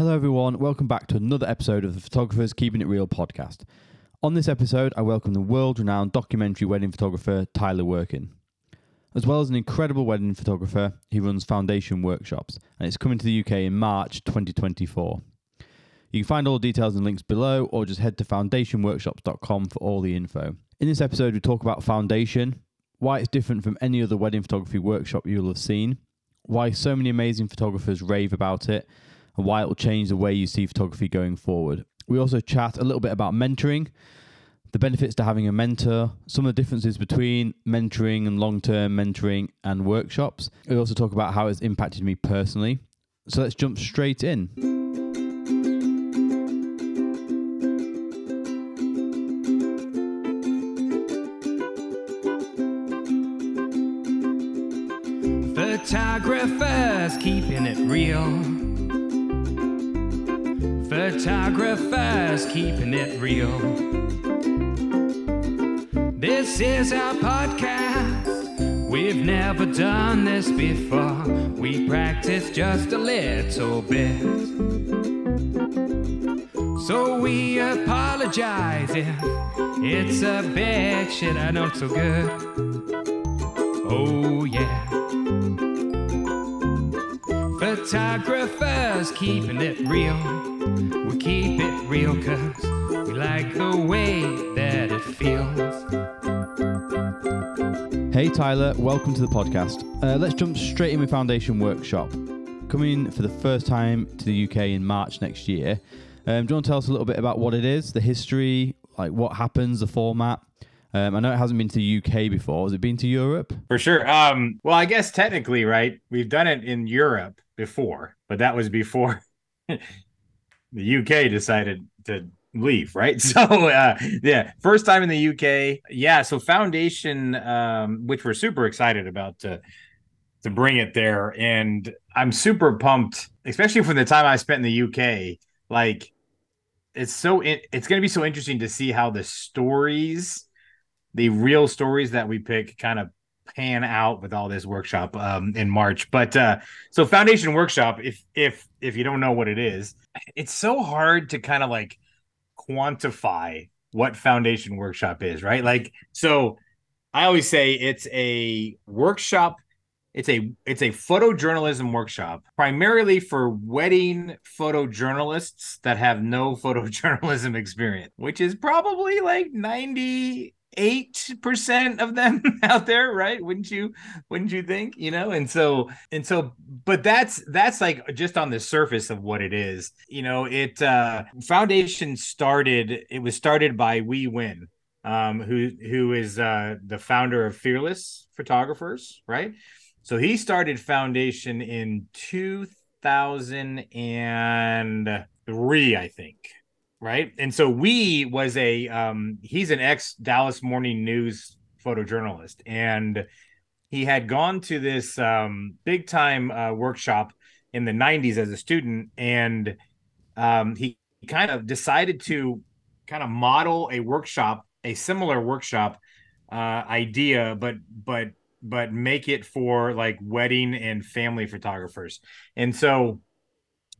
Hello, everyone. Welcome back to another episode of the Photographers Keeping It Real podcast. On this episode, I welcome the world renowned documentary wedding photographer Tyler Wirken. As well as an incredible wedding photographer, he runs Foundation Workshops, and it's coming to the UK in March 2024. You can find all the details and links below, or just head to foundationworkshops.com for all the info. In this episode, we talk about Foundation, why it's different from any other wedding photography workshop you'll have seen, why so many amazing photographers rave about it, and why it will change the way you see photography going forward. We also chat a little bit about mentoring, the benefits to having a mentor, some of the differences between mentoring and long term mentoring and workshops. We also talk about how it's impacted me personally. So let's jump straight in. Photographers keeping it real. Photographers keeping it real. This is our podcast. We've never done this before. We practice just a little bit. So we apologize if it's a bit shit I know so good. Oh yeah. Photographers keeping it real. We keep it real cause we like the way that it feels. Hey Tyler, welcome to the podcast. Uh, let's jump straight in with Foundation Workshop. Coming for the first time to the UK in March next year. Um, do you want to tell us a little bit about what it is, the history, like what happens, the format? Um, I know it hasn't been to the UK before. Has it been to Europe? For sure. Um, well, I guess technically, right? We've done it in Europe before, but that was before the UK decided to leave, right? So, uh, yeah, first time in the UK. Yeah, so Foundation, um, which we're super excited about to to bring it there, and I'm super pumped, especially from the time I spent in the UK. Like, it's so it, it's going to be so interesting to see how the stories, the real stories that we pick, kind of pan out with all this workshop um, in March. But uh, so Foundation Workshop, if if if you don't know what it is, it's so hard to kind of like quantify what Foundation Workshop is, right? Like so I always say it's a workshop it's a it's a photojournalism workshop primarily for wedding photojournalists that have no photojournalism experience, which is probably like 90 eight percent of them out there right? Wouldn't you wouldn't you think you know? And so and so but that's that's like just on the surface of what it is. You know it uh foundation started it was started by Huy Nguyen, um who who is uh the founder of fearless photographers right? So he started foundation in 2003 i think right? And so we was a um he's an ex Dallas Morning News photojournalist and he had gone to this um big time uh, workshop in the 90s as a student and um he kind of decided to kind of model a workshop a similar workshop uh idea but but but make it for like wedding and family photographers and so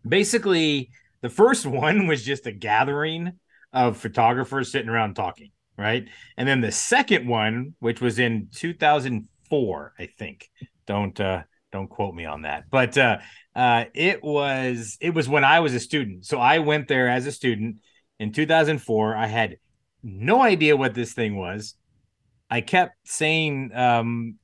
basically the first one was just a gathering of photographers sitting around talking, right? And then the second one, which was in 2004, I think. Don't uh don't quote me on that. But uh uh it was it was when I was a student. So I went there as a student in 2004. I had no idea what this thing was. I kept saying um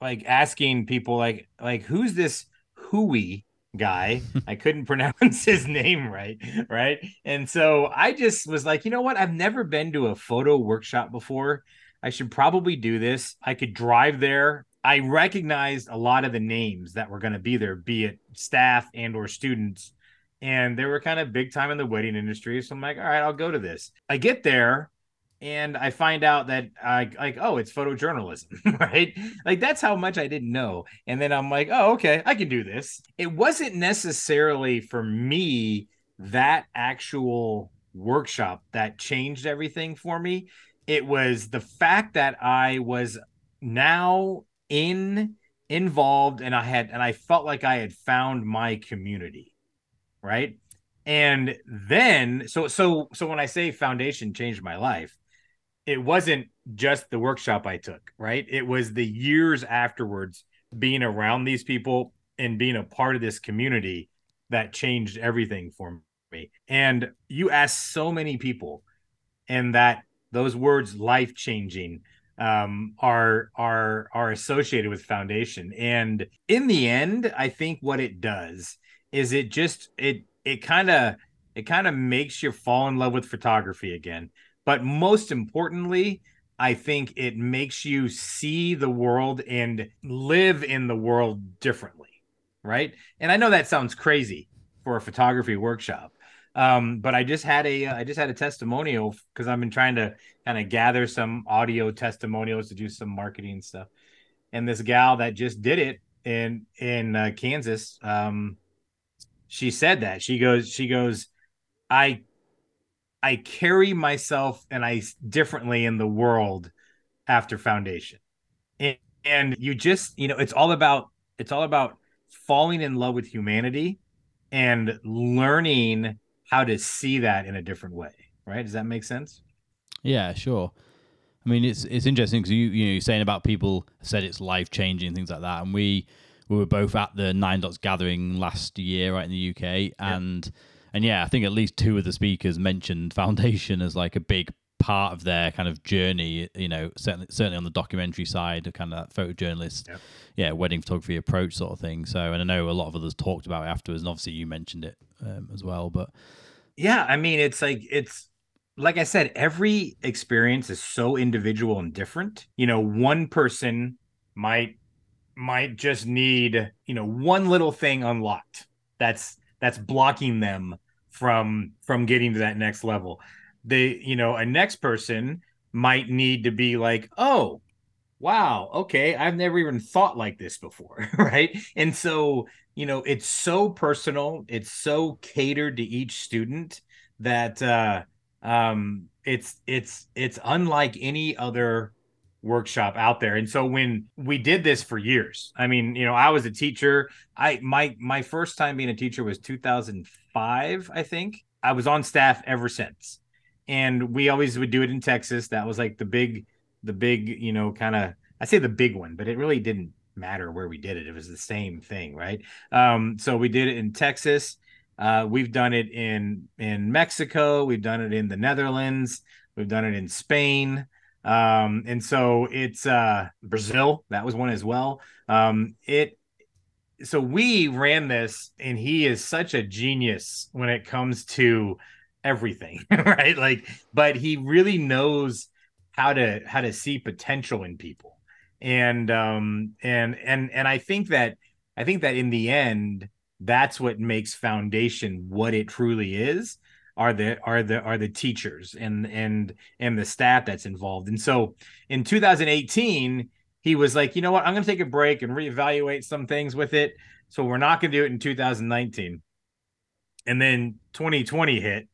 like asking people like like who's this Huy guy. I couldn't pronounce his name right, right? And so I just was like, you know what? I've never been to a photo workshop before. I should probably do this. I could drive there. I recognized a lot of the names that were going to be there, be it staff and or students, and they were kind of big time in the wedding industry. So I'm like, all right, I'll go to this. I get there and I find out that I like, oh, it's photojournalism, right? Like that's how much I didn't know. And then I'm like, oh, okay, I can do this. It wasn't necessarily for me that actual workshop that changed everything for me. It was the fact that I was now in involved and I had and I felt like I had found my community, right? And then so so so when I say foundation changed my life, it wasn't just the workshop I took, right? It was the years afterwards being around these people and being a part of this community that changed everything for me. And you ask so many people, and that those words life changing um, are are are associated with foundation. And in the end, I think what it does is it just it it kind of it kind of makes you fall in love with photography again. But most importantly, I think it makes you see the world and live in the world differently, right? And I know that sounds crazy for a photography workshop, um, but I just had a I just had a testimonial because I've been trying to kind of gather some audio testimonials to do some marketing stuff, and this gal that just did it in in uh, Kansas, um, she said that she goes she goes, I I carry myself and I differently in the world after foundation. And, and you just, you know, it's all about it's all about falling in love with humanity and learning how to see that in a different way, right? Does that make sense? Yeah, sure. I mean, it's it's interesting because you you know you're saying about people said it's life changing things like that, and we we were both at the Nine Dots gathering last year, right in the UK, and and yeah, I think at least two of the speakers mentioned foundation as like a big part of their kind of journey. You know, certainly certainly on the documentary side, kind of that photojournalist, Yep. yeah, wedding photography approach sort of thing. So, and I know a lot of others talked about it afterwards, and obviously you mentioned it um, as well. But Yeah, I mean, it's like it's like I said, every experience is so individual and different. You know, one person might might just need, you know, one little thing unlocked. That's that's blocking them from from getting to that next level. They, you know, a next person might need to be like, "Oh, wow, okay, I've never even thought like this before," right? And so, you know, it's so personal, it's so catered to each student that uh um it's it's it's unlike any other workshop out there. And so when we did this for years i mean you know i was a teacher. I my my first time being a teacher was 2005 i think. I was on staff ever since. And we always would do it in texas. That was like the big the big you know kind of i say the big one but it really didn't matter where we did it. It was the same thing right? Um so we did it in texas. Uh, we've done it in in Mexico. We've done it in the Netherlands. We've done it in Spain. Um, and so it's uh, Brazil. That was one as well. Um, it so we ran this, and he is such a genius when it comes to everything, right? Like, but he really knows how to how to see potential in people, and um, and and and I think that I think that in the end that's what makes foundation what it truly is are the are the are the teachers and and and the staff that's involved. And so in 2018 he was like you know what? I'm going to take a break and reevaluate some things with it. So we're not going to do it in 2019 and then 2020 hit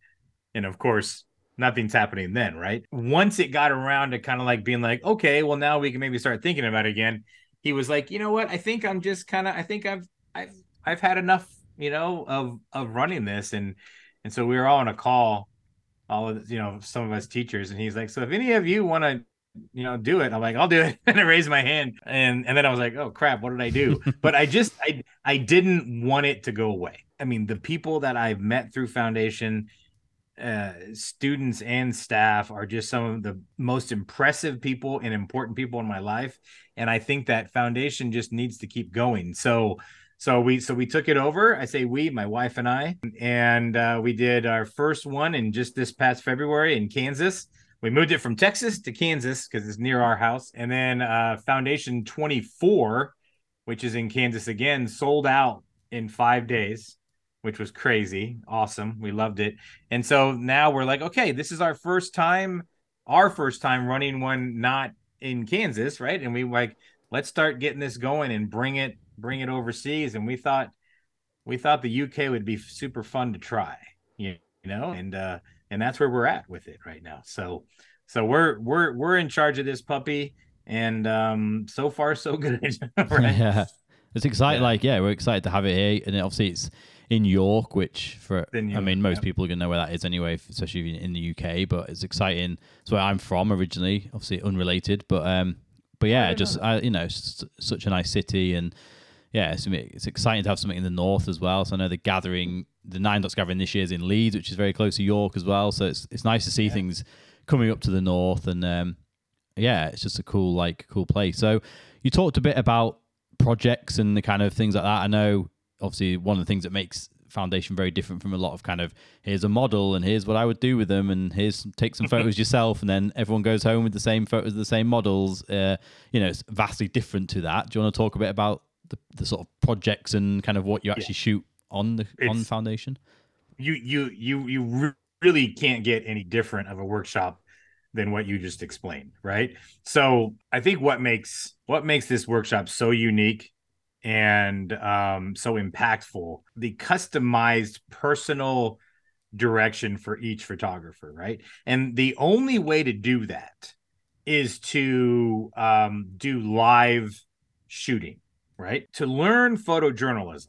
and of course nothing's happening then right? Once it got around to kind of like being like okay well now we can maybe start thinking about it again he was like you know what? I think i'm just kind of i think i've i've I've had enough, you know, of of running this, and and so we were all on a call, all of you know, some of us teachers, and he's like, so if any of you want to, you know, do it, I'm like, I'll do it, and I raised my hand, and and then I was like, oh crap, what did I do? but I just I I didn't want it to go away. I mean, the people that I've met through Foundation. Uh, students and staff are just some of the most impressive people and important people in my life and i think that foundation just needs to keep going so so we so we took it over. I say we, my wife and I, and uh, we did our first one in just this past February in Kansas. We moved it from Texas to Kansas because it's near our house, and then uh, Foundation 24, which is in Kansas again, sold out in five days, which was crazy, awesome. We loved it, and so now we're like, okay, this is our first time, our first time running one not in Kansas, right? And we like, let's start getting this going and bring it bring it overseas and we thought we thought the UK would be super fun to try you know and uh and that's where we're at with it right now so so we're we're we're in charge of this puppy and um so far so good right yeah, it's exciting. Yeah. Like, yeah, we're excited to have it here, and obviously it's in York, which for In I mean most yeah. people are gonna know where that is anyway, especially in the UK. But it's exciting. It's where I'm from originally, obviously unrelated, but um, but yeah, just I, you know, such a nice city and yeah, it's, it's exciting to have something in the north as well. So I know the gathering, the Nine Dots gathering this year is in Leeds, which is very close to York as well. So it's it's nice to see things coming up to the north, and um, yeah, it's just a cool like cool place. So you talked a bit about projects and the kind of things like that. I know obviously one of the things that makes foundation very different from a lot of kind of here's a model and here's what I would do with them and here's take some photos yourself and then everyone goes home with the same photos of the same models uh, you know it's vastly different to that do you want to talk a bit about the, the sort of projects and kind of what you actually shoot on the on foundation? You you you you re- really can't get any different of a workshop than what you just explained right? So i think what makes what makes this workshop so unique and um so impactful the customized personal direction for each photographer right? And the only way to do that is to um do live shooting right to learn photojournalism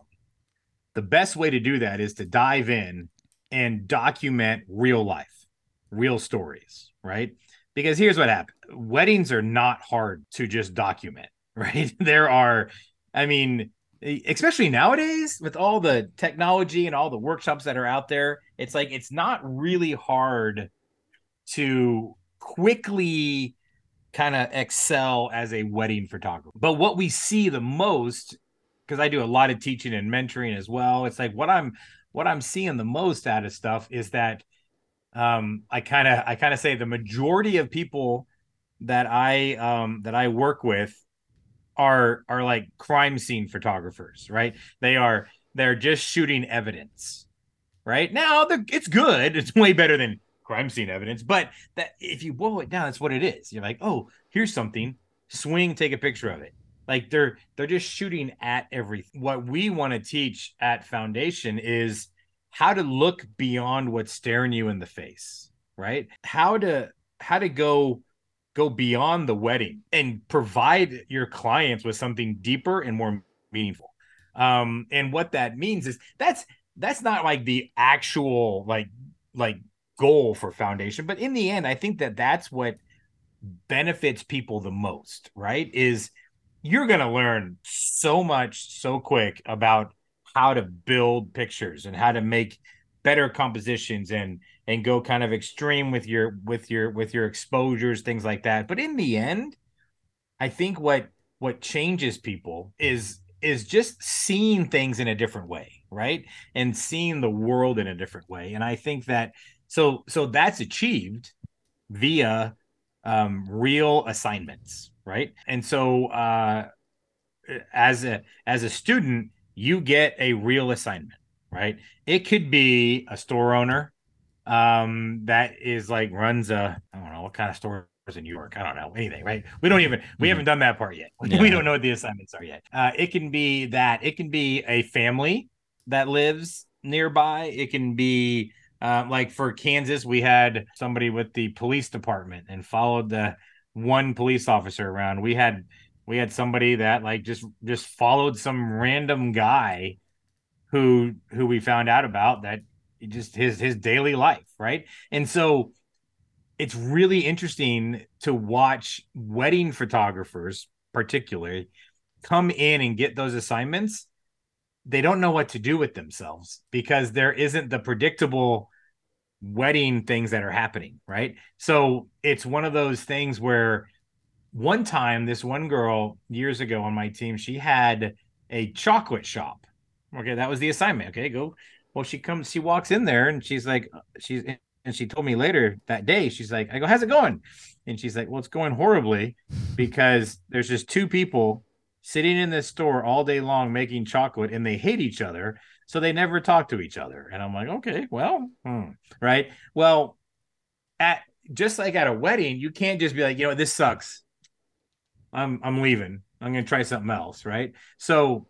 the best way to do that is to dive in and document real life, real stories, right? Because here's what happened weddings are not hard to just document, right? There are, I mean, especially nowadays with all the technology and all the workshops that are out there, it's like it's not really hard to quickly kind of excel as a wedding photographer. But what we see the most because I do a lot of teaching and mentoring as well. It's like what I'm what I'm seeing the most out of stuff is that um I kind of I kind of say the majority of people that I um that I work with are are like crime scene photographers, right? They are they're just shooting evidence. Right? Now the it's good. It's way better than crime scene evidence, but that if you boil it down, that's what it is. You're like, "Oh, here's something. Swing, take a picture of it." like they're they're just shooting at everything what we want to teach at foundation is how to look beyond what's staring you in the face right how to how to go go beyond the wedding and provide your clients with something deeper and more meaningful um and what that means is that's that's not like the actual like like goal for foundation. But in the end i think that that's what benefits people the most right? Is you're going to learn so much so quick about how to build pictures and how to make better compositions and and go kind of extreme with your with your with your exposures things like that. But in the end i think what what changes people is is just seeing things in a different way right? And seeing the world in a different way. And i think that so so that's achieved via um real assignments right? And so uh as a as a student you get a real assignment right? It could be a store owner um that is like runs a i don't know what kind of store in new york? I don't know. Anything right? We don't even we Mhm. haven't done that part yet. Yeah. we don't know what the assignments are yet. Uh it can be that. It can be a family that lives nearby. It can be uh, like for kansas we had somebody with the police department and followed the one police officer around. We had we had somebody that like just just followed some random guy who who we found out about that just his his daily life right? And so it's really interesting to watch wedding photographers particularly come in and get those assignments. They don't know what to do with themselves because there isn't the predictable wedding things that are happening right? So it's one of those things where one time this one girl years ago on my team she had a chocolate shop. Okay that was the assignment. Okay go well she comes she walks in there and she's like uh, she's and she told me later that day she's like i go how's it going? And she's like well it's going horribly because there's just two people sitting in this store all day long making chocolate and they hate each other so they never talk to each other and i'm like okay well hmm. right well at just like at a wedding you can't just be like you know this sucks I'm I'm leaving. I'm to try something else, right? So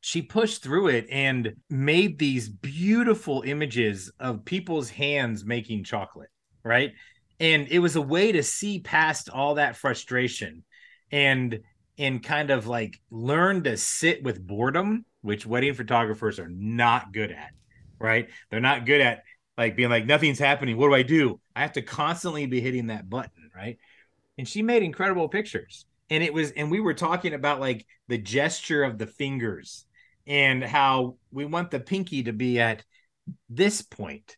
she pushed through it and made these beautiful images of people's hands making chocolate, right? And it was a way to see past all that frustration and and kind of like learn to sit with boredom, which wedding photographers are not good at, right? They're not good at like being like, nothing's happening. What do I do? I have to constantly be hitting that button, right? And she made incredible pictures. And it was, and we were talking about like the gesture of the fingers and how we want the pinky to be at this point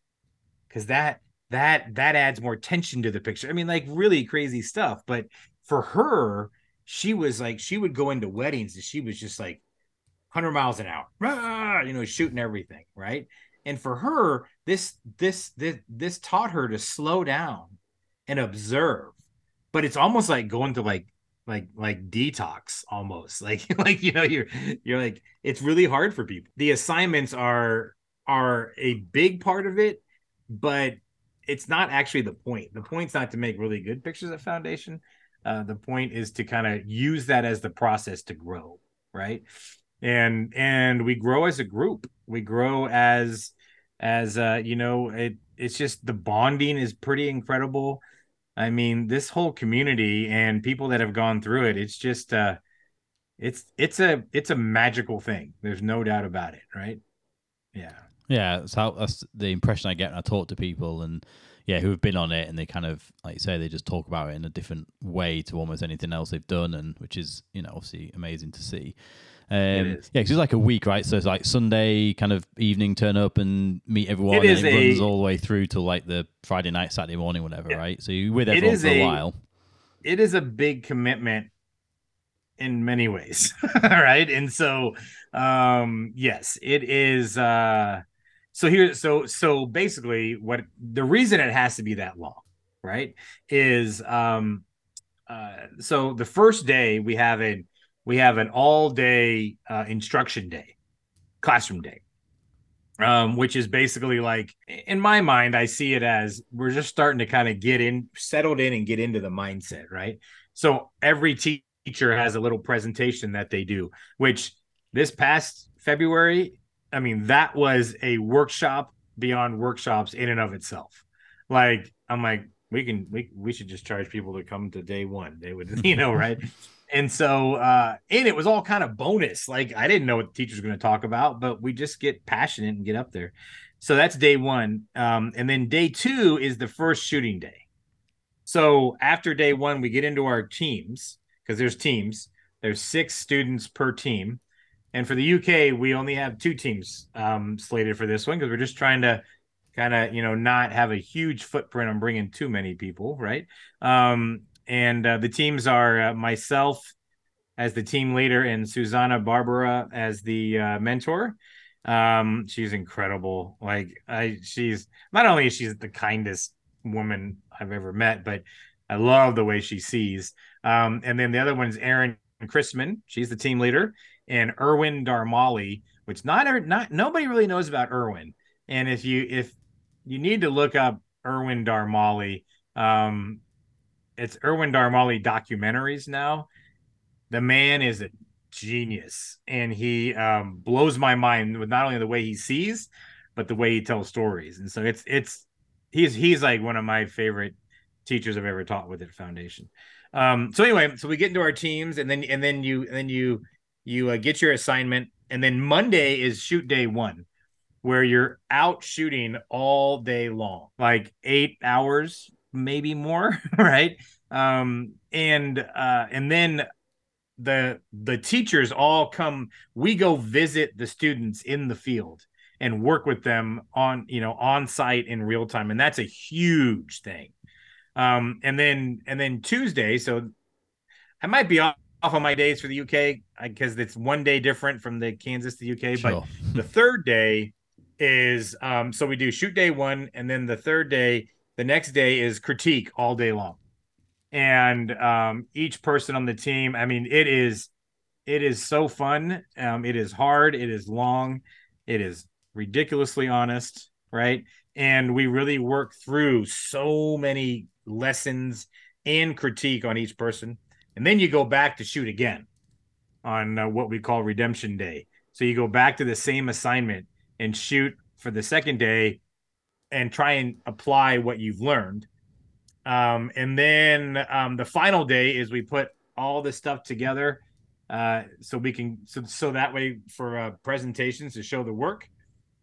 because that that that adds more tension to the picture. I mean, like really crazy stuff. But for her, she was like she would go into weddings and she was just like 100 miles an hour, Rah! you know, shooting everything, right? And for her, this this this this taught her to slow down and observe. But it's almost like going to like like like detox almost like like you know you're you're like it's really hard for people the assignments are are a big part of it but it's not actually the point. The point's not to make really good pictures at foundation. Uh, the point is to kind of use that as the process to grow, right? And and we grow as a group. We grow as as uh, you know, it it's just the bonding is pretty incredible. I mean, this whole community and people that have gone through it, it's just uh it's it's a it's a magical thing. There's no doubt about it, right? Yeah. Yeah, how that's the impression I get when I talk to people and yeah, who have been on it and they kind of like you say they just talk about it in a different way to almost anything else they've done and which is, you know, obviously amazing to see. Um, yeah, cause it's like a week, right? So it's like Sunday kind of evening, turn up and meet everyone. It and it a, runs all the way through to like the Friday night, Saturday morning, whatever, yeah. right? So you're with everyone for a, a while. It is a big commitment in many ways, right? And so, um, yes, it is. Uh, so here so so basically what the reason it has to be that long right is um uh so the first day we have a we have an all day uh, instruction day classroom day um which is basically like in my mind i see it as we're just starting to kind of get in settled in and get into the mindset right? So every teacher has a little presentation that they do which this past february I mean, that was a workshop beyond workshops in and of itself. Like, I'm like, we can we we should just charge people to come to day one. They would, you know, right? and so uh and it was all kind of bonus. Like I didn't know what the teacher's to talk about, but we just get passionate and get up there. So that's day one. Um, and then day two is the first shooting day. So after day one, we get into our teams because there's teams. There's six students per team. And for the UK, we only have two teams um, slated for this one because we're just trying to kind of, you know, not have a huge footprint on bringing too many people, right? Um, and uh, the teams are uh, myself as the team leader and Susana Barbera as the uh, mentor. Um, she's incredible. Like I, she's not only is she the kindest woman I've ever met, but I love the way she sees. Um, and then the other one's Erin Chrisman. She's the team leader and Erwin Darmali, which not not nobody really knows about Erwin. And if you if you need to look up Erwin Darmali, um, it's Erwin Darmali documentaries now. The man is a genius, and he um, blows my mind with not only the way he sees, but the way he tells stories. And so it's it's he's he's like one of my favorite teachers I've ever taught with at Foundation. Um, so anyway, so we get into our teams, and then and then you and then you you uh, get your assignment, and then Monday is shoot day one, where you're out shooting all day long, like eight hours, maybe more, right? Um, and uh, and then the the teachers all come. We go visit the students in the field and work with them on you know on site in real time, and that's a huge thing. Um, and then and then Tuesday, so I might be off off on my days for the UK because it's one day different from the Kansas to UK. Sure. But the third day is um, so we do shoot day one, and then the third day, the next day is critique all day long. And um, each person on the team, I mean, it is it is so fun. Um, it is hard. It is long. It is ridiculously honest, right? And we really work through so many lessons and critique on each person and then you go back to shoot again on uh, what we call redemption day. So you go back to the same assignment and shoot for the second day and try and apply what you've learned. Um, and then um, the final day is we put all this stuff together uh, so we can so so that way for uh, presentations to show the work.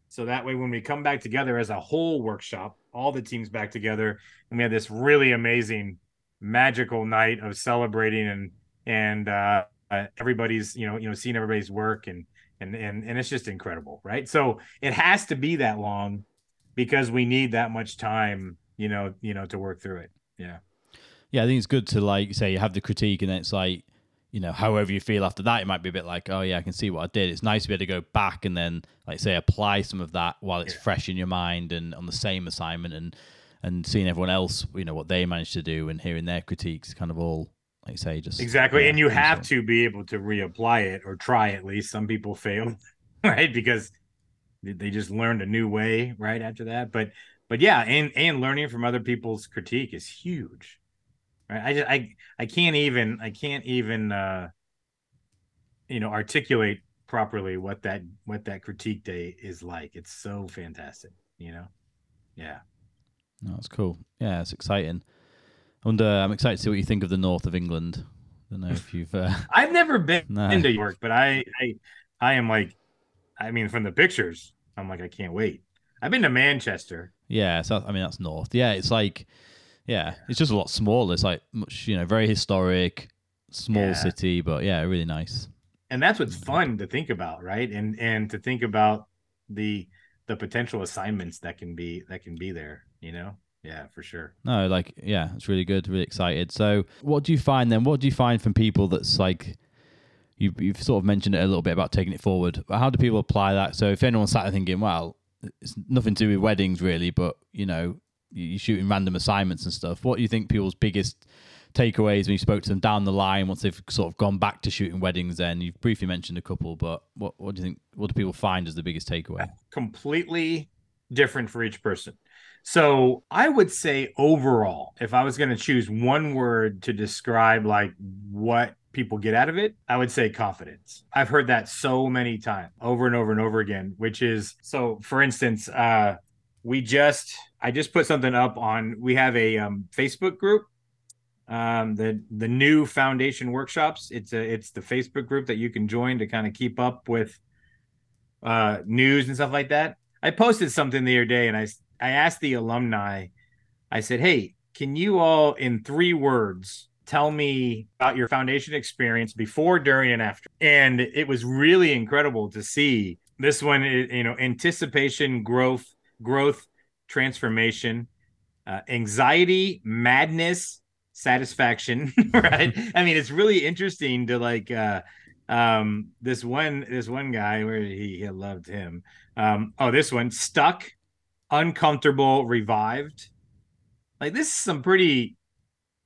So that way, when we come back together as a whole workshop, all the teams back together, and we have this really amazing, magical night of celebrating and and uh, uh, everybody's you know you know seeing everybody's work and and and and it's just incredible, right? So it has to be that long because we need that much time, you know, you know, to work through it. Yeah. Yeah, I think it's good to like say you have the critique and then it's like you know, however you feel after that, it might be a bit like, oh yeah, I can see what I did. It's nice to be able to go back and then, like, say, apply some of that while it's yeah. fresh in your mind and on the same assignment, and and seeing everyone else, you know, what they managed to do and hearing their critiques, kind of all, like you say, just exactly. Yeah, and you have to be able to reapply it or try at least. Some people fail, right, because they just learned a new way right after that. But but yeah, and and learning from other people's critique is huge. Right? I just i i can't even i can't even uh you know articulate properly what that what that critique day is like. It's so fantastic you know? Yeah no, that's cool yeah it's exciting and uh, i'm excited to see what you think of the north of england i don't know if you've uh... i've never been no. into york but i i i am like i mean from the pictures i'm like i can't wait i've been to manchester yeah so i mean that's north yeah it's like yeah, it's just a lot smaller. It's like much, you know, very historic, small yeah. city, but yeah, really nice. And that's what's fun to think about, right? And and to think about the the potential assignments that can be that can be there, you know? Yeah, for sure. No, like yeah, it's really good, really excited. So, what do you find then? What do you find from people that's like you you've sort of mentioned it a little bit about taking it forward. How do people apply that? So, if anyone's sat there thinking, well, it's nothing to do with weddings really, but you know, you're shooting random assignments and stuff. What do you think people's biggest takeaways when you spoke to them down the line once they've sort of gone back to shooting weddings? Then you've briefly mentioned a couple, but what what do you think? What do people find as the biggest takeaway? Completely different for each person. So I would say overall, if I was going to choose one word to describe like what people get out of it, I would say confidence. I've heard that so many times over and over and over again, which is so for instance, uh, we just I just put something up on we have a um, Facebook group um, the the new foundation workshops it's a it's the Facebook group that you can join to kind of keep up with uh, news and stuff like that I posted something the other day and I I asked the alumni I said hey can you all in three words tell me about your foundation experience before during and after and it was really incredible to see this one you know anticipation growth growth, transformation, uh, anxiety, madness, satisfaction. right? I mean, it's really interesting to like uh, um, this one this one guy where he, he loved him. Um, oh, this one stuck, uncomfortable, revived. Like this is some pretty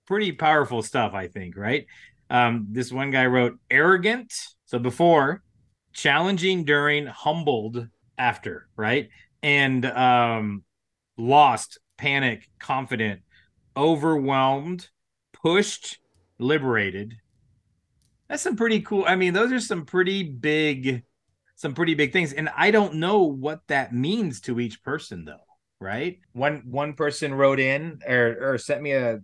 pretty powerful stuff, I think. Right? Um, this one guy wrote arrogant. So before, challenging during, humbled after. Right? and um, lost, panic, confident, overwhelmed, pushed, liberated. That's some pretty cool. I mean, those are some pretty big, some pretty big things. And I don't know what that means to each person, though. Right? One one person wrote in or or sent me a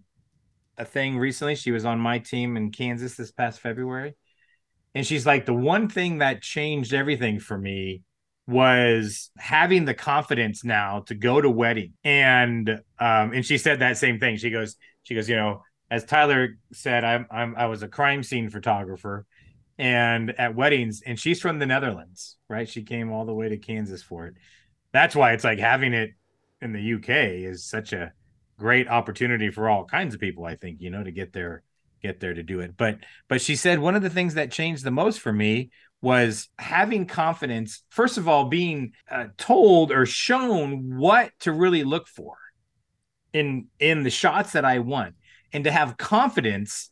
a thing recently. She was on my team in Kansas this past February. And she's like, the one thing that changed everything for me was having the confidence now to go to wedding and um and she said that same thing she goes she goes you know as tyler said i'm, I'm i was a crime scene photographer and at weddings and she's from the netherlands right? She came all the way to kansas for it. That's why it's like having it in the uk is such a great opportunity for all kinds of people i think you know to get there get there to do it. But but she said one of the things that changed the most for me was having confidence first of all being uh, told or shown what to really look for in in the shots that I want and to have confidence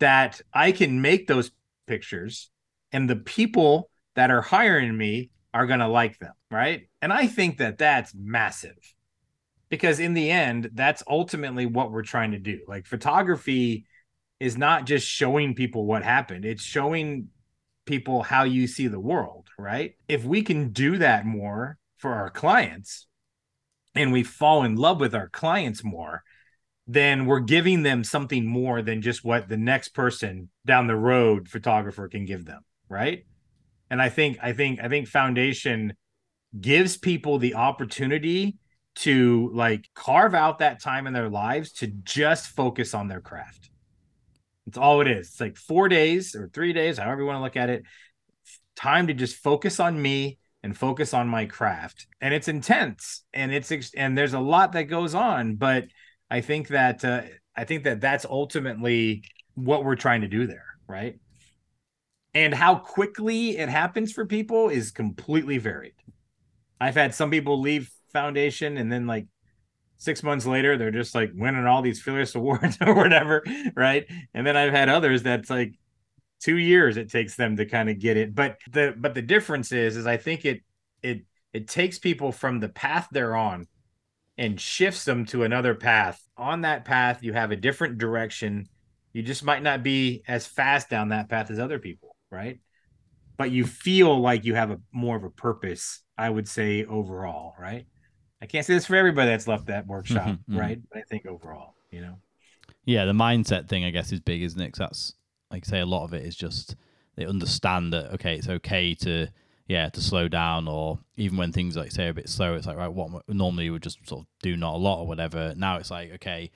that I can make those pictures and the people that are hiring me are going to like them right and I think that that's massive because in the end that's ultimately what we're trying to do like photography is not just showing people what happened it's showing people how you see the world, right? If we can do that more for our clients and we fall in love with our clients more, then we're giving them something more than just what the next person down the road photographer can give them, right? And I think I think I think foundation gives people the opportunity to like carve out that time in their lives to just focus on their craft. It's all it is. It's like 4 days or 3 days, however you want to look at it. Time to just focus on me and focus on my craft. And it's intense and it's and there's a lot that goes on, but I think that uh, I think that that's ultimately what we're trying to do there, right? And how quickly it happens for people is completely varied. I've had some people leave foundation and then like six months later they're just like winning all these fearless awards or whatever, right? And then I've had others that's like two years it takes them to kind of get it. But the but the difference is is I think it it it takes people from the path they're on and shifts them to another path. On that path, you have a different direction. You just might not be as fast down that path as other people, right? But you feel like you have a more of a purpose, I would say overall, right? I can't say this for everybody that's left that workshop, mm-hmm, right? Mm-hmm. But I think overall, you know. Yeah, the mindset thing I guess is big, isn't it? Cause that's like say a lot of it is just they understand that okay, it's okay to yeah to slow down or even when things like say a bit slow it's like right what normally you would just sort of do not a lot or whatever. Now it's like okay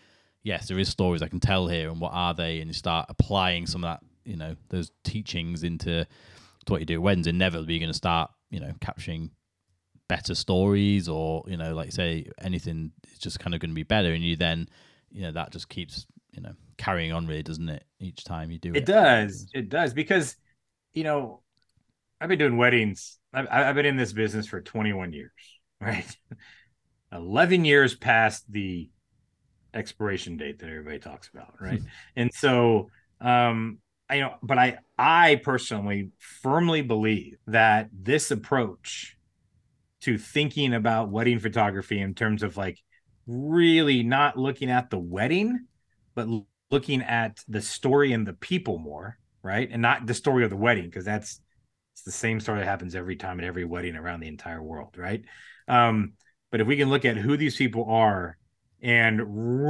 yes there is stories i can tell here and what are they? And you start applying some of that you know those teachings into to what you do when's inevitably you're going to start you know capturing better stories or you know like say anything is just kind of going to be better. And you then you know that just keeps you know carrying on really doesn't it each time you do it it? does. It does. Because you know I've been doing weddings. I've, I've been in this business for 21 years, right? 11 years past the expiration date that everybody talks about, right? and so, um, I know, but I, I personally firmly believe that this approach to thinking about wedding photography in terms of like really not looking at the wedding, but looking at the story and the people more, right? And not the story of the wedding, because that's it's the same story that happens every time at every wedding around the entire world, right? Um, but if we can look at who these people are and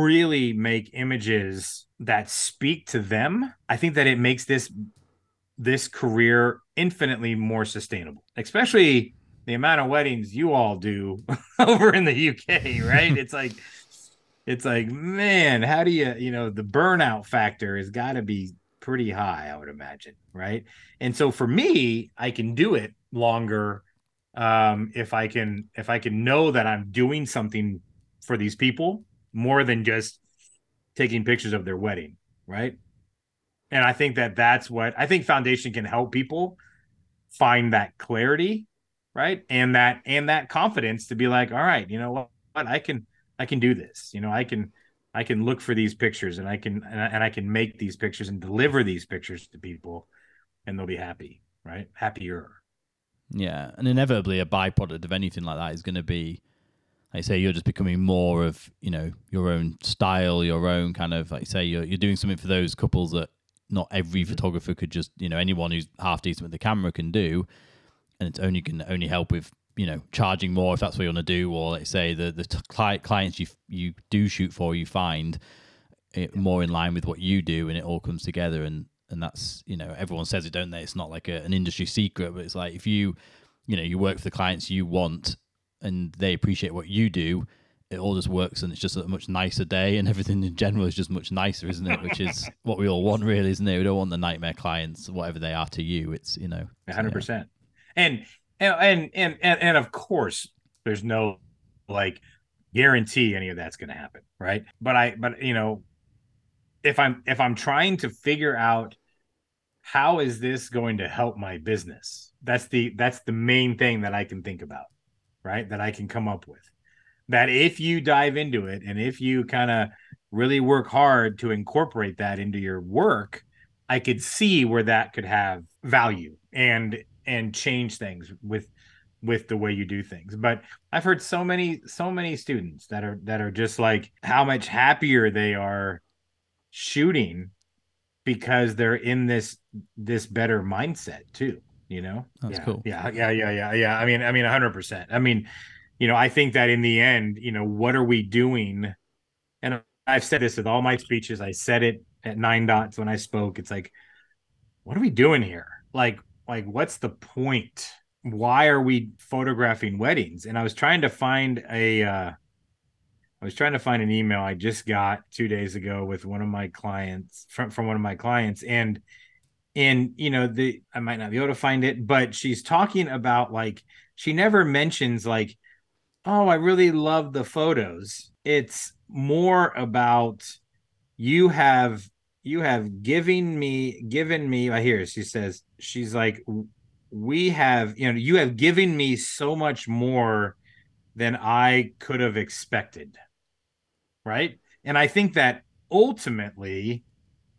really make images that speak to them, I think that it makes this this career infinitely more sustainable, especially the amount of weddings you all do over in the UK, right? it's like it's like, man, how do you, you know, the burnout factor has got to be pretty high, I would imagine, right? And so for me, I can do it longer um, if I can if I can know that I'm doing something for these people more than just taking pictures of their wedding, right? And I think that that's what I think foundation can help people find that clarity, right? And that and that confidence to be like, all right, you know what, I can I can do this. You know, I can I can look for these pictures and I can and I, and I can make these pictures and deliver these pictures to people and they'll be happy, right? Happier. Yeah, and inevitably a byproduct of anything like that is going to be like say you're just becoming more of, you know, your own style, your own kind of like say you're you're doing something for those couples that not every mm-hmm. photographer could just, you know, anyone who's half decent with the camera can do and it's only can only help with you know charging more if that's what you want to do, or let's say the the t- clients you you do shoot for, you find it more in line with what you do, and it all comes together. And and that's you know everyone says it, don't they? It's not like a, an industry secret, but it's like if you you know you work for the clients you want, and they appreciate what you do. It all just works, and it's just a much nicer day, and everything in general is just much nicer, isn't it? Which is what we all want, really, isn't it? We don't want the nightmare clients, whatever they are to you. It's you know, hundred percent. And and and and and of course there's no like guarantee any of that's going to happen right? But i but you know if i'm if i'm trying to figure out how is this going to help my business that's the that's the main thing that i can think about right? That i can come up with. That if you dive into it and if you kind of really work hard to incorporate that into your work i could see where that could have value. And and change things with with the way you do things. But i've heard so many so many students that are that are just like how much happier they are shooting because they're in this this better mindset too you know? That's yeah, cool. Yeah yeah yeah yeah yeah. I mean i mean 100% i mean you know i think that in the end you know what are we doing? And I've said this with all my speeches. I said it at nine dots when I spoke. It's like, what are we doing here? Like, like what's the point? Why are we photographing weddings? And I was trying to find a uh I was trying to find an email I just got two days ago with one of my clients from, from one of my clients. And and you know, the I might not be able to find it, but she's talking about like she never mentions like, oh, I really love the photos. It's more about you have you have given me given me I hear she says she's like we have you know you have given me so much more than I could have expected. Right? And I think that ultimately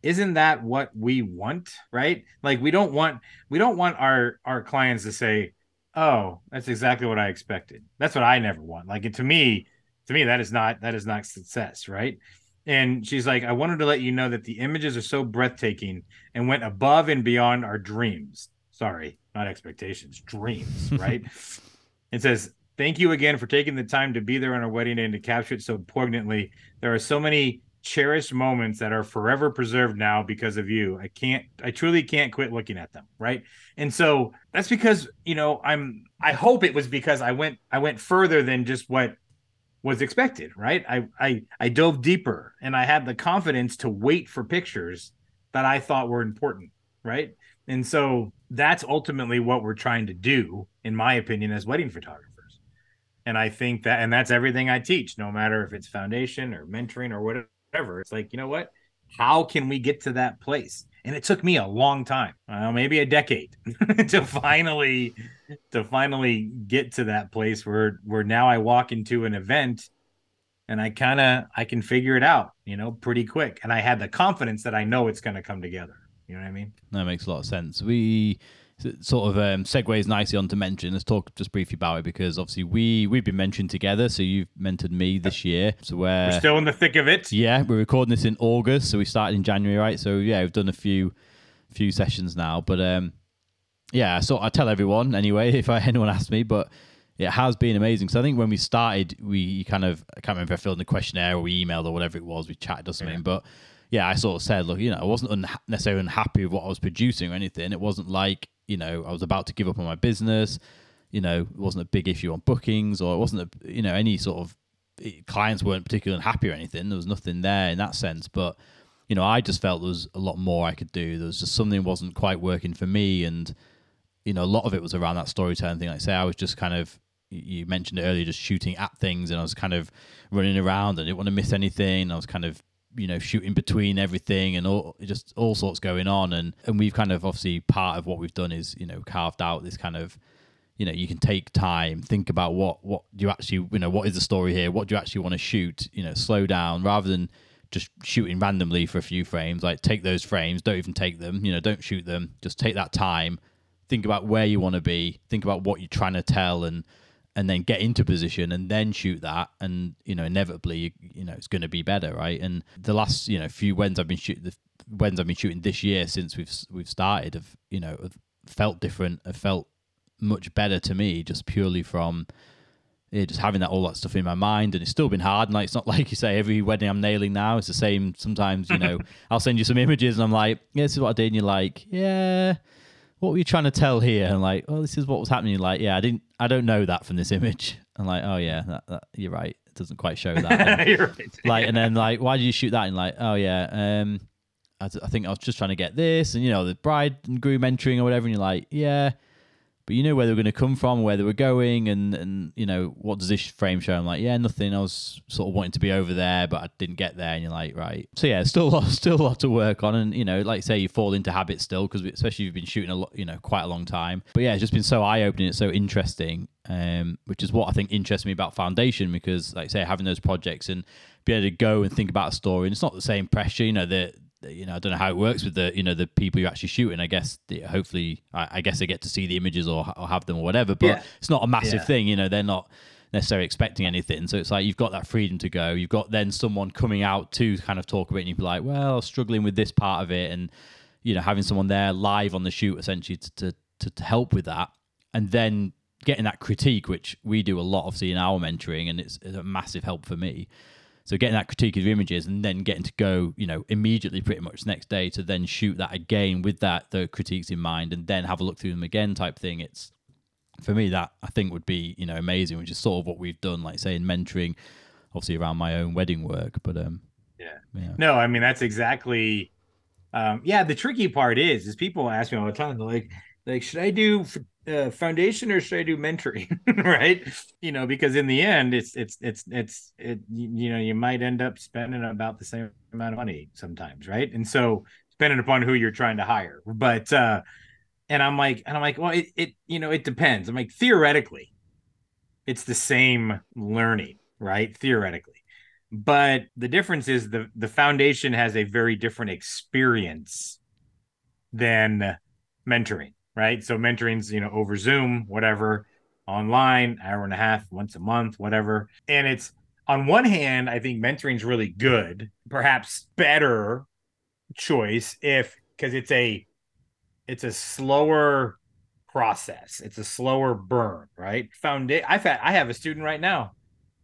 isn't that what we want? Right? Like we don't want we don't want our our clients to say oh that's exactly what I expected. That's what I never want. Like to me to me that is not that is not success right and she's like i wanted to let you know that the images are so breathtaking and went above and beyond our dreams. Sorry not expectations dreams right? It says thank you again for taking the time to be there on our wedding day and to capture it so poignantly. There are so many cherished moments that are forever preserved now because of you. I can't i truly can't quit looking at them right? And so that's because you know i'm i hope it was because i went i went further than just what was expected, right? I I I dove deeper and I had the confidence to wait for pictures that I thought were important, right? And so that's ultimately what we're trying to do, in my opinion, as wedding photographers. And I think that, and that's everything I teach, no matter if it's foundation or mentoring or whatever. It's like, you know what? How can we get to that place? And it took me a long time, uh, maybe a decade, to finally to finally get to that place where where now I walk into an event and I kind of I can figure it out, you know, pretty quick. And I had the confidence that I know it's going to come together. You know what I mean? That makes a lot of sense. We sort of um, segues nicely onto mention. Let's talk just briefly about it because obviously we we've been mentioned together. So you've mentored me this year. So we're, we're still in the thick of it. Yeah, we're recording this in August, so we started in January, right? So yeah, we've done a few few sessions now, but um, yeah, so I tell everyone anyway if anyone asks me, but it has been amazing. So I think when we started, we kind of I can't remember if I filled in the questionnaire or we emailed or whatever it was, we chatted or something, yeah. but yeah, I sort of said, look, you know, I wasn't un- necessarily unhappy with what I was producing or anything. It wasn't like you know I was about to give up on my business. You know, it wasn't a big issue on bookings or it wasn't a you know any sort of eh, clients weren't particularly unhappy or anything. There was nothing there in that sense, but you know, I just felt there was a lot more I could do. There was just something wasn't quite working for me, and you know, a lot of it was around that storytelling thing. Like I say, I was just kind of you mentioned earlier, just shooting at things, and I was kind of running around. I didn't want to miss anything. I was kind of you know shooting between everything and all just all sorts going on. And and we've kind of obviously part of what we've done is you know carved out this kind of you know you can take time think about what what do you actually you know what is the story here? What do you actually want to shoot? You know slow down rather than just shooting randomly for a few frames like take those frames don't even take them you know don't shoot them just take that time think about where you want to be think about what you're trying to tell and and then get into position and then shoot that. And you know inevitably you, you know it's going to be better right? And the last you know few wins i've been shooting the wins i've been shooting this year since we've we've started have you know have felt different have felt much better to me just purely from yeah, just having that all that stuff in my mind. And it's still been hard. And like it's not like you say every wedding i'm nailing now it's the same sometimes you know. I'll send you some images and i'm like yeah this is what i did. And you're like yeah what were you trying to tell here? And like, oh, this is what was happening. like, yeah, I didn't, I don't know that from this image. And like, oh yeah, that, that, you're right. It doesn't quite show that. you're right. Like, and then like, why did you shoot that? And like, oh yeah, um, I, I think I was just trying to get this, and you know, the bride and groom entering or whatever. And you're like, yeah, but you know where they were going to come from, where they were going, and and you know what does this frame show? I'm like, yeah, nothing. I was sort of wanting to be over there, but I didn't get there. And you're like, right. So yeah, still a lot, still a lot to work on, and you know, like say, you fall into habits still because especially you've been shooting a lot, you know, quite a long time. But yeah, it's just been so eye opening. It's so interesting, um, which is what I think interests me about Foundation because, like say, having those projects and be able to go and think about a story, and it's not the same pressure, you know, the you know, I don't know how it works with the, you know, the people you're actually shooting. I guess the, hopefully, I, I, guess they get to see the images or, or have them or whatever. But yeah. it's not a massive yeah. thing. You know, they're not necessarily expecting anything. So it's like you've got that freedom to go. You've got then someone coming out to kind of talk about it, and you'd be like, well, struggling with this part of it, and you know, having someone there live on the shoot essentially to to, to, help with that, and then getting that critique, which we do a lot, obviously, in our mentoring, and it's, it's a massive help for me So getting that critique of your images and then getting to go, you know, immediately pretty much next day to then shoot that again with that the critiques in mind and then have a look through them again type thing. It's for me that I think would be, you know, amazing, which is sort of what we've done, like say in mentoring, obviously around my own wedding work. But um Yeah. yeah. No, I mean that's exactly. Um, yeah, the tricky part is, is people ask me all the time, they're like, like, should I do uh, foundation or should I do mentoring? right? You know, because in the end, it's it's it's it's it. You know, you might end up spending about the same amount of money sometimes, right? And so, depending upon who you're trying to hire, but uh, and I'm like, and I'm like, well, it it you know, it depends. I'm like, theoretically, it's the same learning, right? Theoretically but the difference is the the foundation has a very different experience than mentoring right? So mentoring's you know over zoom whatever online hour and a half once a month whatever. And it's on one hand i think mentoring's really good perhaps better choice if because it's a it's a slower process. It's a slower burn right? Foundation i've had i have a student right now.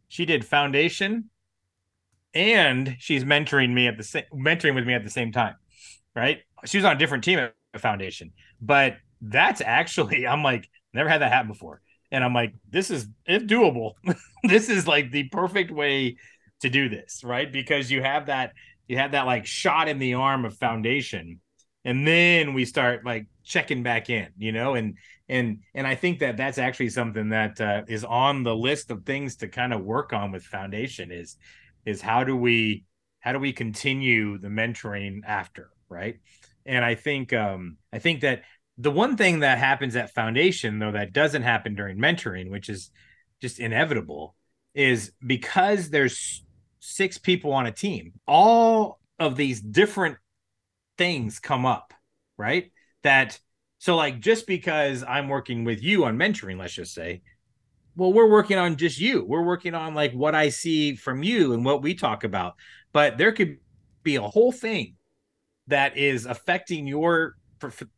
She did foundation and she's mentoring me at the same mentoring with me at the same time right? She was on a different team at foundation but that's actually i'm like never had that happen before. And i'm like this is doable. This is like the perfect way to do this right? Because you have that you have that like shot in the arm of foundation. And then we start like checking back in you know and and and i think that that's actually something that uh, is on the list of things to kind of work on with foundation is is how do we how do we continue the mentoring after right? And i think um i think that the one thing that happens at foundation though that doesn't happen during mentoring which is just inevitable is because there's six people on a team all of these different things come up right? That so like just because i'm working with you on mentoring let's just say well we're working on just you. We're working on like what i see from you and what we talk about. But there could be a whole thing that is affecting your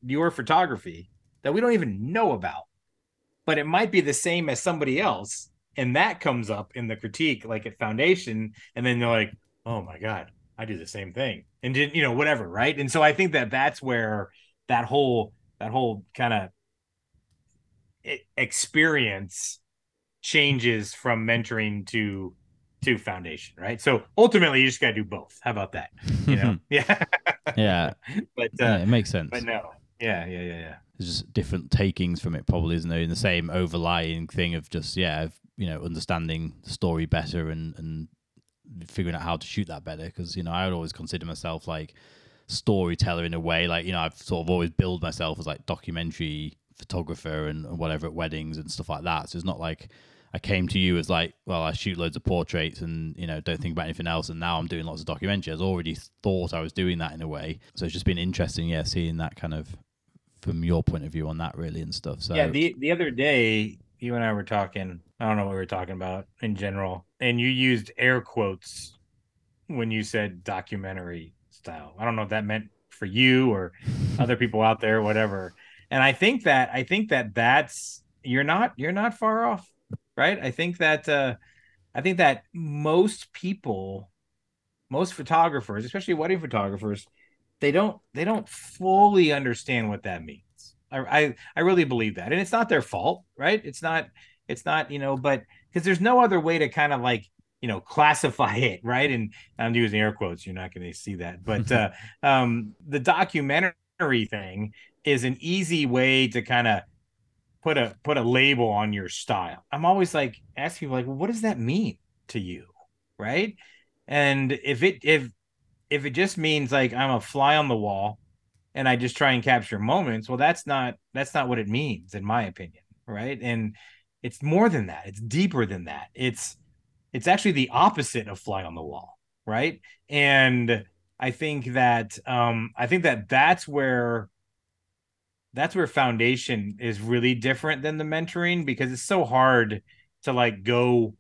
your photography that we don't even know about. But it might be the same as somebody else and that comes up in the critique like at foundation and then they're like oh my god i do the same thing. And didn't, you know whatever right? And so i think that that's where that whole that whole kind of experience changes from mentoring to to foundation right? So ultimately you just got to do both. How about that? You know? Yeah. Yeah. But uh, yeah, it makes sense. but no. Yeah yeah yeah yeah. There's just different takings from it probably isn't there? In the same overlying thing of just yeah of, you know understanding the story better and and figuring out how to shoot that better. Because you know i would always consider myself like storyteller in a way. Like you know i've sort of always billed myself as like documentary photographer and, and whatever at weddings and stuff like that. So it's not like I came to you as like, well, I shoot loads of portraits and you know don't think about anything else, and now I'm doing lots of documentary. I was already thought I was doing that in a way, so it's just been interesting, yeah, seeing that kind of from your point of view on that really and stuff. So yeah, the the other day you and I were talking. I don't know what we were talking about in general, and you used air quotes when you said documentary style. I don't know if that meant for you or other people out there, whatever. And I think that I think that that's you're not you're not far off right? I think that uh, I think that most people, most photographers, especially wedding photographers, they don't they don't fully understand what that means. I I, I really believe that, and it's not their fault, right? It's not it's not you know, but because there's no other way to kind of like you know classify it, right? And I'm using air quotes. You're not going to see that, but uh, um, the documentary thing is an easy way to kind of put a put a label on your style. I'm always like asking people like, well, what does that mean to you? Right. And if it if if it just means like I'm a fly on the wall and I just try and capture moments, well, that's not that's not what it means, in my opinion. Right. And it's more than that. It's deeper than that. It's it's actually the opposite of fly on the wall. Right. And I think that um I think that that's where that's where foundation is really different than the mentoring because it's so hard to like go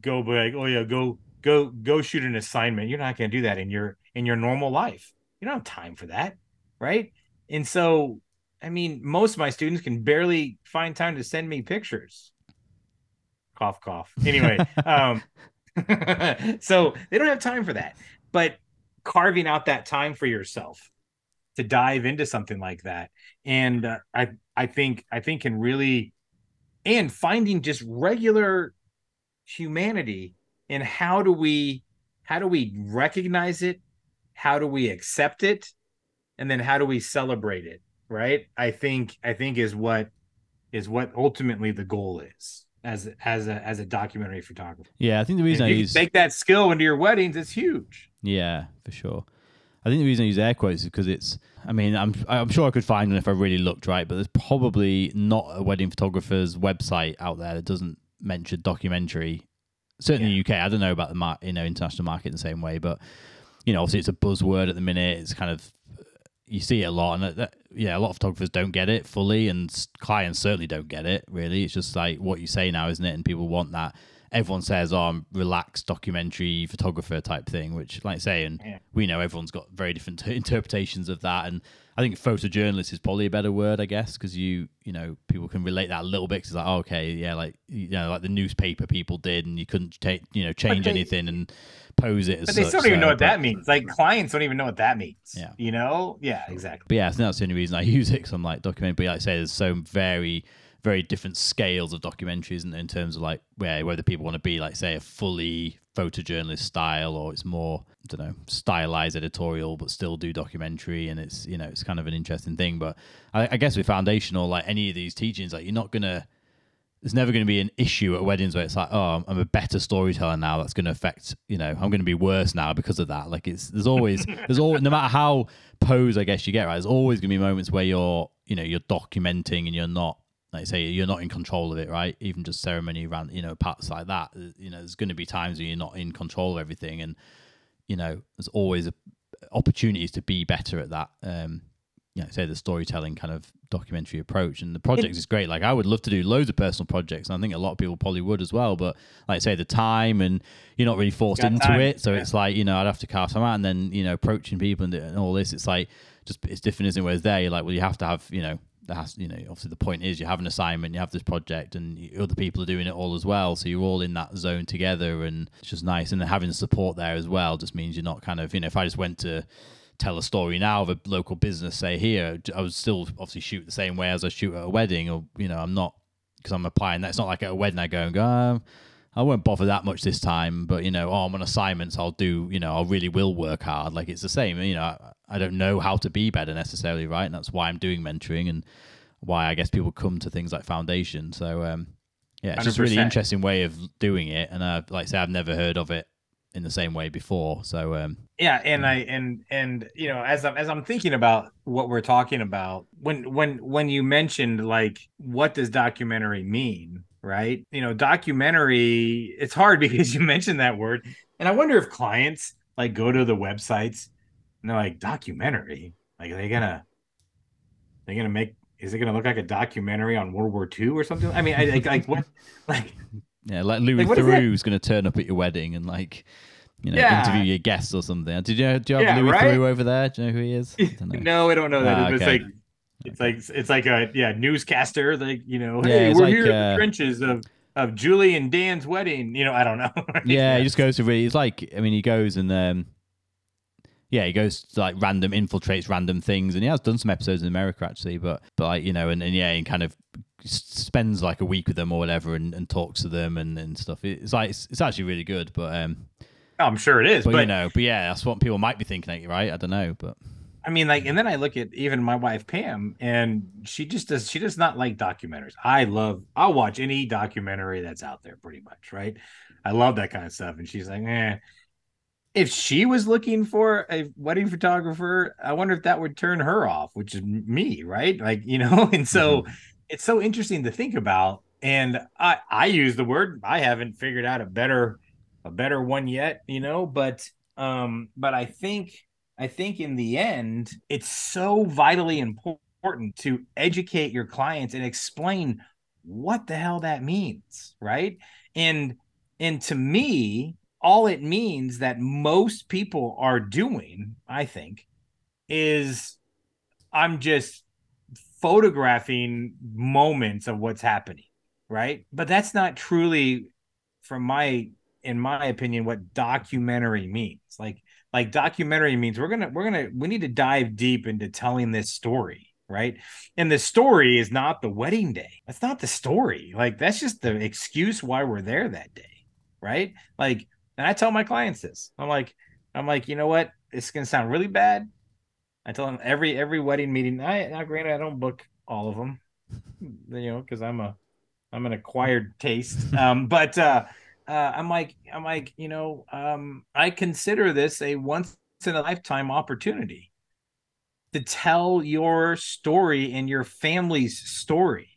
go like oh yeah go go go shoot an assignment. You're not going to do that in your in your normal life. You don't have time for that right? And so i mean most of my students can barely find time to send me pictures. Cough cough. Anyway um so they don't have time for that. But carving out that time for yourself to dive into something like that, and uh, I I think I think can really, and finding just regular humanity and how do we how do we recognize it, how do we accept it, and then how do we celebrate it? Right? I think I think is what is what ultimately the goal is as as a as a documentary photographer. Yeah, I think the reason I you use take that skill into your weddings, it's huge. Yeah, for sure. I think the reason I use air quotes is because it's. I mean, I'm I'm sure I could find one if I really looked right, but there's probably not a wedding photographer's website out there that doesn't mention documentary. Certainly, in the UK. I don't know about the mar- you know international market in the same way, but you know, obviously it's a buzzword at the minute. It's kind of you see it a lot, and that, that- yeah, a lot of photographers don't get it fully, and clients certainly don't get it. Really, it's just like what you say now, isn't it? And people want that. Everyone says, "Oh, I'm relaxed documentary photographer type thing," which, like I say, and Yeah. we know everyone's got very different interpretations of that. And I think photojournalist is probably a better word, I guess, because you you know people can relate that a little bit. 'cause it's like, oh, okay, yeah, like you know, like the newspaper people did, and you couldn't take you know change they- anything and pose it as. But they such, still don't even so- know what but- that means. Like clients don't even know what that means. Yeah. You know? Yeah, exactly. But yeah, I think that's the only reason I use it because I'm like documentary. But like I say, there's so very, very different scales of documentaries in, in terms of like where whether people want to be like say a fully photojournalist style or it's more I don't know stylized editorial but still do documentary and it's you know it's kind of an interesting thing. But I, I guess with foundational like any of these teachings like you're not gonna there's never going to be an issue at weddings where it's like, oh, I'm a better storyteller now. That's going to affect, you know, I'm going to be worse now because of that. Like it's there's always there's always no matter how pose I guess you get right. There's always going to be moments where you're, you know, you're documenting and you're not, like say, you're not in control of it, right? Even just ceremony ran, you know, parts like that. You know, there's going to be times where you're not in control of everything, and you know, there's always a, opportunities to be better at that. Um, you know, say the storytelling kind of documentary approach and the projects is great. Like I would love to do loads of personal projects, and I think a lot of people probably would as well. But like I say, the time and you're not really forced into time, it, so yeah. it's like you know I'd have to carve some out, and then you know approaching people and, and all this. It's like just it's different, isn't it? Whereas there, you're like, well, you have to have you know. Has, you know, obviously the point is you have an assignment, you have this project, and other people are doing it all as well. So you're all in that zone together, and it's just nice. And then having support there as well just means you're not kind of, you know, if I just went to tell a story now of a local business, say here, I would still obviously shoot the same way as I shoot at a wedding, or you know, I'm not because I'm applying that. It's not like at a wedding I go and go, um, I won't bother that much this time, but you know, oh, I'm on assignments, I'll do, you know, I really will work hard. Like it's the same, you know, I, I don't know how to be better necessarily, right? And that's why I'm doing mentoring and why I guess people come to things like foundation. So um, yeah, it's just a really interesting way of doing it, and uh, like I say, I've never heard of it in the same way before. So um, yeah and i and and you know as i'm as i'm thinking about what we're talking about when when when you mentioned like what does documentary mean right you know documentary it's hard because you mentioned that word and i wonder if clients like go to the websites and they're like documentary like are they gonna they gonna make is it gonna look like a documentary on world war ii or something i mean i like, like what like Yeah, like Louis Like, is that? Theroux's going to turn up at your wedding and like, you know, Yeah. interview your guests or something. Did you, do you have Yeah, Louis right? Theroux over there? Do you know who he is? I don't know. no i don't know that Ah, it's okay. like it's like it's like a yeah newscaster like you know Yeah, hey we're like, here in uh, the trenches of of julie and dan's wedding you know i don't know yeah, he just goes to really. It's like I mean, he goes and um, yeah, he goes to like random infiltrates random things, and he has done some episodes in America actually. But but like you know, and, and yeah, and kind of spends like a week with them or whatever, and, and talks to them and, and stuff. It's like it's, it's actually really good, but um, i'm sure it is but, but, you know, but yeah, that's what people might be thinking, right? I don't know, but i mean like and then i look at even my wife pam and she just does she does not like documentaries i love i'll watch any documentary that's out there pretty much right i love that kind of stuff and she's like eh if she was looking for a wedding photographer, I wonder if that would turn her off, which is me, right? Like, you know, and so it's so interesting to think about. And I I use the word, I haven't figured out a better a better one yet, you know, but um but I think I think in the end it's so vitally important to educate your clients and explain what the hell that means, right? And and to me, all it means that most people are doing, I think, is I'm just photographing moments of what's happening, right? But that's not truly from my in my opinion, what documentary means. Like like documentary means we're gonna we're gonna we need to dive deep into telling this story right? And the story is not the wedding day. That's not the story. Like that's just the excuse why we're there that day right? Like and i tell my clients this. I'm like i'm like you know what? It's gonna sound really bad. I tell them every every wedding meeting i now granted i don't book all of them you know because i'm a i'm an acquired taste. Um but uh uh, I'm like, I'm like, you know, um, I consider this a once in a lifetime opportunity to tell your story and your family's story,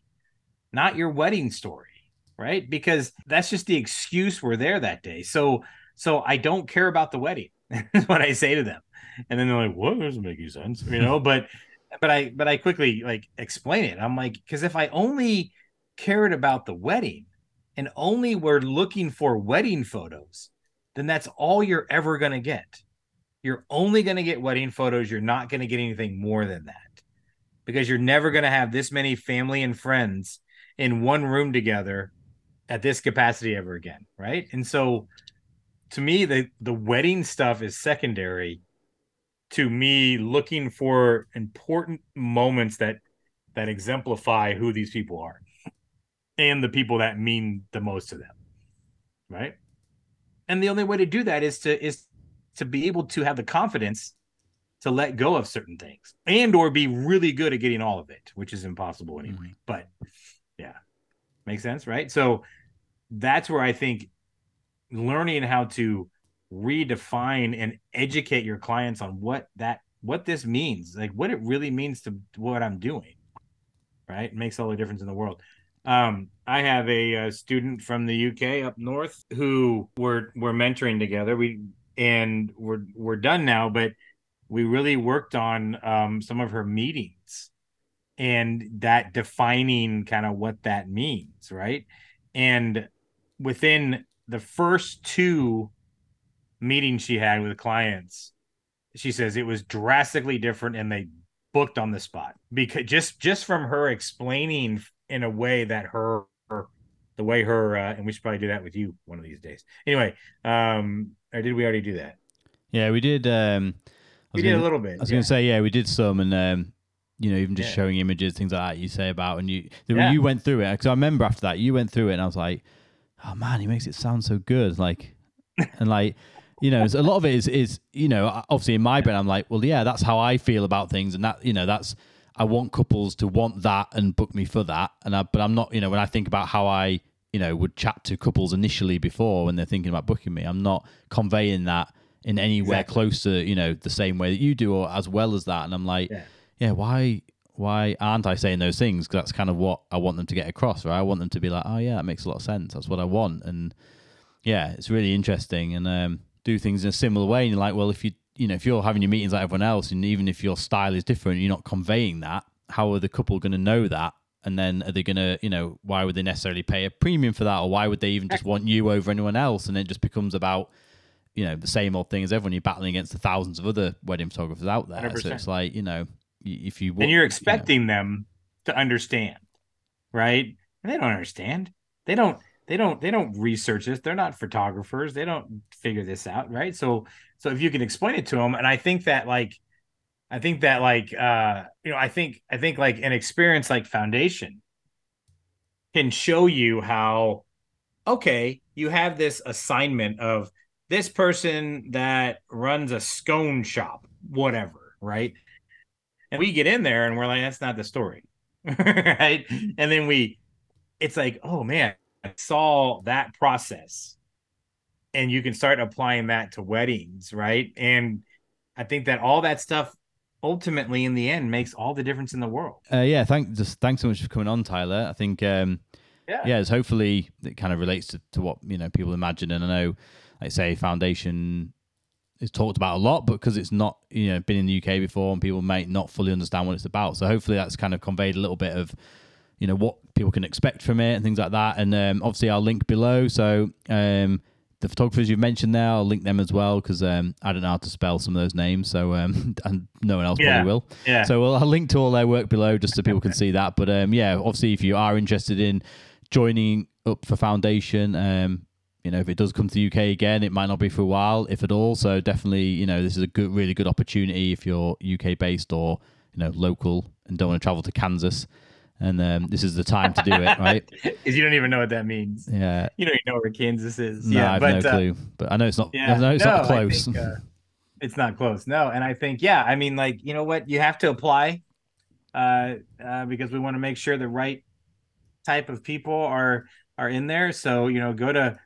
not your wedding story, right? Because that's just the excuse we're there that day. So, so I don't care about the wedding. is what I say to them, and then they're like, "What? Doesn't make any sense," you know. but, but I, but I quickly like explain it. I'm like, because if I only cared about the wedding and only were looking for wedding photos, then that's all you're ever going to get. You're only going to get wedding photos. You're not going to get anything more than that because you're never going to have this many family and friends in one room together at this capacity ever again. Right. And so to me, the, the wedding stuff is secondary to me looking for important moments that that exemplify who these people are and the people that mean the most to them right? And the only way to do that is to is to be able to have the confidence to let go of certain things and or be really good at getting all of it which is impossible anyway. Mm-hmm. but yeah makes sense right? So that's where i think learning how to redefine and educate your clients on what that what this means like what it really means to what i'm doing right? It makes all the difference in the world um, I have a, a, student from the UK up north who we're we're mentoring together. We and we're we're done now, but we really worked on um, some of her meetings and that defining kind of what that means, right? And within the first two meetings she had with clients, she says it was drastically different and they booked on the spot because just just from her explaining in a way that her, her the way her uh, and we should probably do that with you one of these days. Anyway, um, or did we already do that? Yeah, we did. Um, we did a little bit. I was yeah. going to say, yeah, we did some, and um, you know, even just yeah. showing images, things like that. You say about, and you the, yeah. you went through it because I remember after that you went through it, and I was like, oh man, he makes it sound so good, like, and like. You know, a lot of it is is you know obviously in my brain I'm like, well, yeah, that's how I feel about things, and that you know that's I want couples to want that and book me for that. And I, but I'm not, you know, when I think about how I, you know, would chat to couples initially before when they're thinking about booking me, I'm not conveying that in anywhere exactly. close to, you know, the same way that you do or as well as that. And I'm like, yeah, yeah why, why aren't I saying those things? Because that's kind of what I want them to get across, right? I want them to be like, oh yeah, that makes a lot of sense. That's what I want. And yeah, it's really interesting. And um, do things in a similar way. And you're like, well, if you you know, if you're having your meetings like everyone else, and even if your style is different, you're not conveying that. How are the couple going to know that? And then are they going to, you know, why would they necessarily pay a premium for that, or why would they even just want you over anyone else? And it just becomes about, you know, the same old thing as everyone. You're battling against the thousands of other wedding photographers out there. 100%. So it's like, you know, if you and you're expecting you know, them to understand, right? And they don't understand. They don't they don't they don't research this. They're not photographers. They don't figure this out right? So so if you can explain it to them and i think that like i think that like uh you know i think i think like an experience like foundation can show you how okay you have this assignment of this person that runs a scone shop whatever right? And we get in there and we're like that's not the story right? And then we it's like oh man saw that process and you can start applying that to weddings, right? And I think that all that stuff ultimately in the end makes all the difference in the world. Uh, yeah, thank just thanks so much for coming on, Tyler. I think um yeah, yeah, it's hopefully it kind of relates to, to what you know people imagine. And I know, like say, foundation is talked about a lot, but because it's not you know been in the UK before and people may not fully understand what it's about. So hopefully that's kind of conveyed a little bit of you know what people can expect from it and things like that. And um, obviously, I'll link below. So um, the photographers you've mentioned there, I'll link them as well because um, I don't know how to spell some of those names. So um, and no one else yeah. probably will. Yeah. So we'll, I'll link to all their work below just so people can see that. But um, yeah, obviously, if you are interested in joining up for Foundation, um, you know, if it does come to the UK again, it might not be for a while, if at all. So definitely, you know, this is a good, really good opportunity if you're UK based or you know local and don't want to travel to Kansas. And um, this is the time to do it, right? Because you don't even know what that means. Yeah. You don't even know where Kansas is. No, yeah, I've but no uh, clue. But I know it's not. yeah, I know it's no, not I close. think, uh, it's not close. No, and I think yeah, I mean, like you know what, you have to apply, uh, uh because we want to make sure the right type of people are are in there. So you know, go to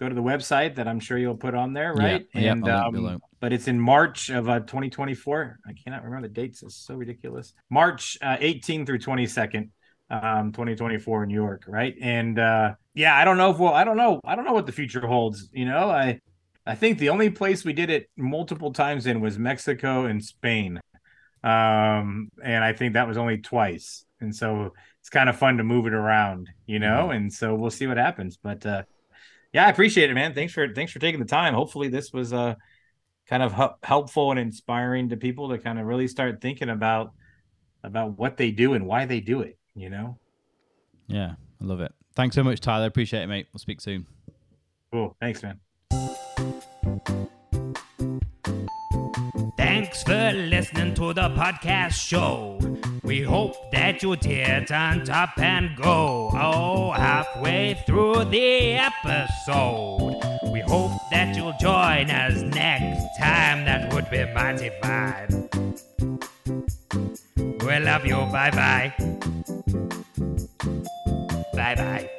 go to the website that I'm sure you'll put on there, right? Yeah, yeah, and link um, below. But it's in March of uh, 2024. I cannot remember the dates. It's so ridiculous. March uh, 18 through 22nd, um, 2024 in New York, right? And uh, yeah, I don't know if well, I don't know, I don't know what the future holds. You know, I I think the only place we did it multiple times in was Mexico and Spain, um, and I think that was only twice. And so it's kind of fun to move it around, you know. And so we'll see what happens. But uh, yeah, I appreciate it, man. Thanks for thanks for taking the time. Hopefully, this was uh kind of hu- helpful and inspiring to people to kind of really start thinking about about what they do and why they do it. You know, Yeah, I love it. Thanks so much, Tyler. Appreciate it, mate. We'll speak soon. cool. Thanks, man. Thanks for listening to the podcast show. We hope that you did on top and go. Oh, halfway through the episode. Hope that you'll join us next time. That would be mighty fine. We love you. Bye bye. Bye bye.